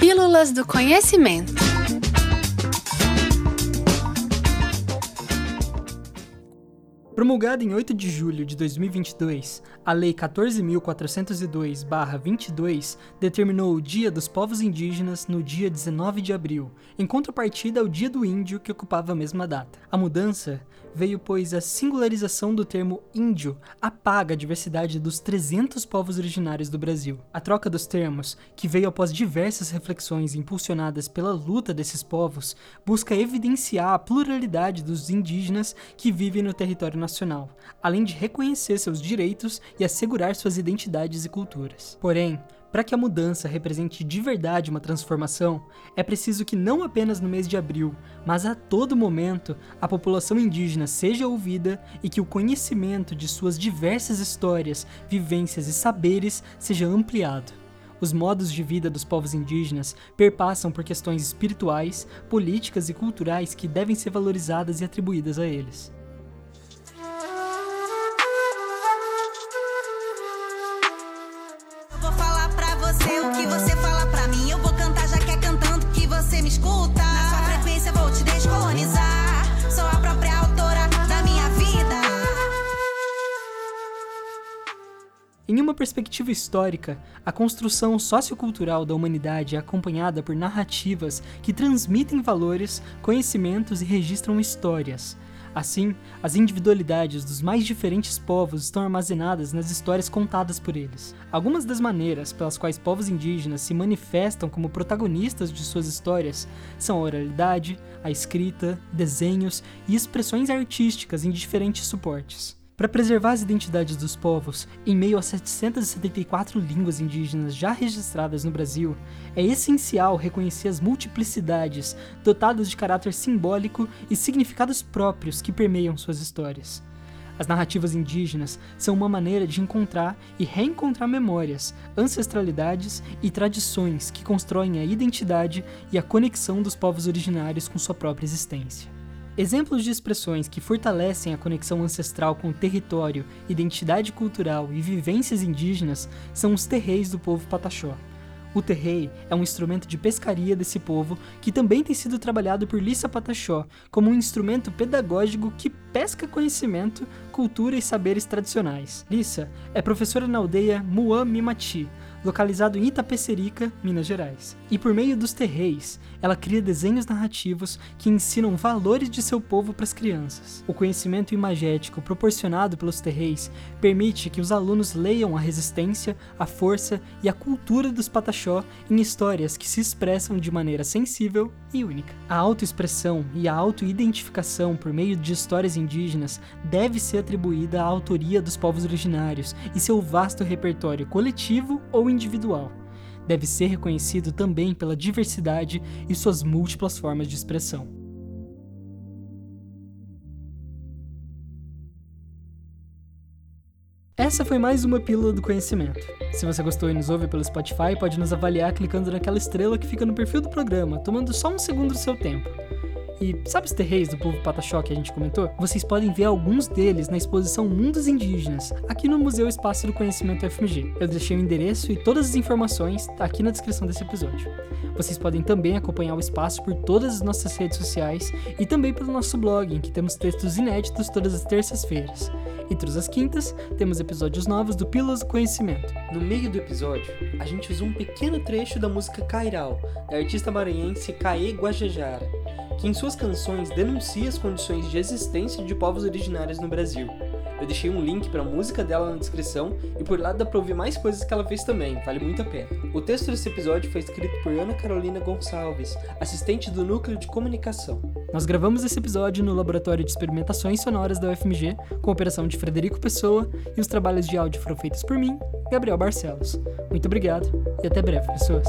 Pílulas do Conhecimento. Promulgada em 8 de julho de 2022, a Lei 14.402-22 determinou o Dia dos Povos Indígenas no dia 19 de abril, em contrapartida ao Dia do Índio que ocupava a mesma data. A mudança veio pois a singularização do termo índio apaga a diversidade dos 300 povos originários do Brasil. A troca dos termos, que veio após diversas reflexões impulsionadas pela luta desses povos, busca evidenciar a pluralidade dos indígenas que vivem no território nacional, além de reconhecer seus direitos e assegurar suas identidades e culturas. Porém, para que a mudança represente de verdade uma transformação, é preciso que não apenas no mês de abril, mas a todo momento, a população indígena seja ouvida e que o conhecimento de suas diversas histórias, vivências e saberes seja ampliado. Os modos de vida dos povos indígenas perpassam por questões espirituais, políticas e culturais que devem ser valorizadas e atribuídas a eles. Escuta. Na sua frequência vou te descolonizar. Sou a própria autora da minha vida. Em uma perspectiva histórica, a construção sociocultural da humanidade é acompanhada por narrativas que transmitem valores, conhecimentos e registram histórias. Assim, as individualidades dos mais diferentes povos estão armazenadas nas histórias contadas por eles. Algumas das maneiras pelas quais povos indígenas se manifestam como protagonistas de suas histórias são a oralidade, a escrita, desenhos e expressões artísticas em diferentes suportes. Para preservar as identidades dos povos, em meio a 774 línguas indígenas já registradas no Brasil, é essencial reconhecer as multiplicidades dotadas de caráter simbólico e significados próprios que permeiam suas histórias. As narrativas indígenas são uma maneira de encontrar e reencontrar memórias, ancestralidades e tradições que constroem a identidade e a conexão dos povos originários com sua própria existência. Exemplos de expressões que fortalecem a conexão ancestral com o território, identidade cultural e vivências indígenas são os terreis do povo pataxó. O terrei é um instrumento de pescaria desse povo que também tem sido trabalhado por Lissa Pataxó como um instrumento pedagógico que pesca conhecimento, cultura e saberes tradicionais. Lissa é professora na aldeia Muamimati, localizado em Itapecerica, Minas Gerais. E por meio dos terreis, ela cria desenhos narrativos que ensinam valores de seu povo para as crianças. O conhecimento imagético proporcionado pelos terreis permite que os alunos leiam a resistência, a força e a cultura dos pataxó em histórias que se expressam de maneira sensível e única. A autoexpressão e a autoidentificação por meio de histórias indígenas deve ser atribuída à autoria dos povos originários e seu vasto repertório coletivo ou individual. Deve ser reconhecido também pela diversidade e suas múltiplas formas de expressão. Essa foi mais uma Pílula do Conhecimento. Se você gostou e nos ouve pelo Spotify, pode nos avaliar clicando naquela estrela que fica no perfil do programa, tomando só um segundo do seu tempo. E sabe os terreis do povo Pataxó que a gente comentou? Vocês podem ver alguns deles na exposição Mundos Indígenas, aqui no Museu Espaço do Conhecimento FMG. Eu deixei o endereço e todas as informações aqui na descrição desse episódio. Vocês podem também acompanhar o espaço por todas as nossas redes sociais e também pelo nosso blog, em que temos textos inéditos todas as terças-feiras. E todas as quintas, temos episódios novos do Pílulas do Conhecimento. No meio do episódio, a gente usou um pequeno trecho da música Cairal, da artista maranhense Caê Guajajara, que em suas canções denuncia as condições de existência de povos originários no Brasil. Eu deixei um link para a música dela na descrição e por lá dá para ouvir mais coisas que ela fez também, vale muito a pena. O texto desse episódio foi escrito por Ana Carolina Gonçalves, assistente do Núcleo de Comunicação. Nós gravamos esse episódio no Laboratório de Experimentações Sonoras da UFMG, com a operação de Frederico Pessoa, e os trabalhos de áudio foram feitos por mim, Gabriel Barcelos. Muito obrigado e até breve, pessoas.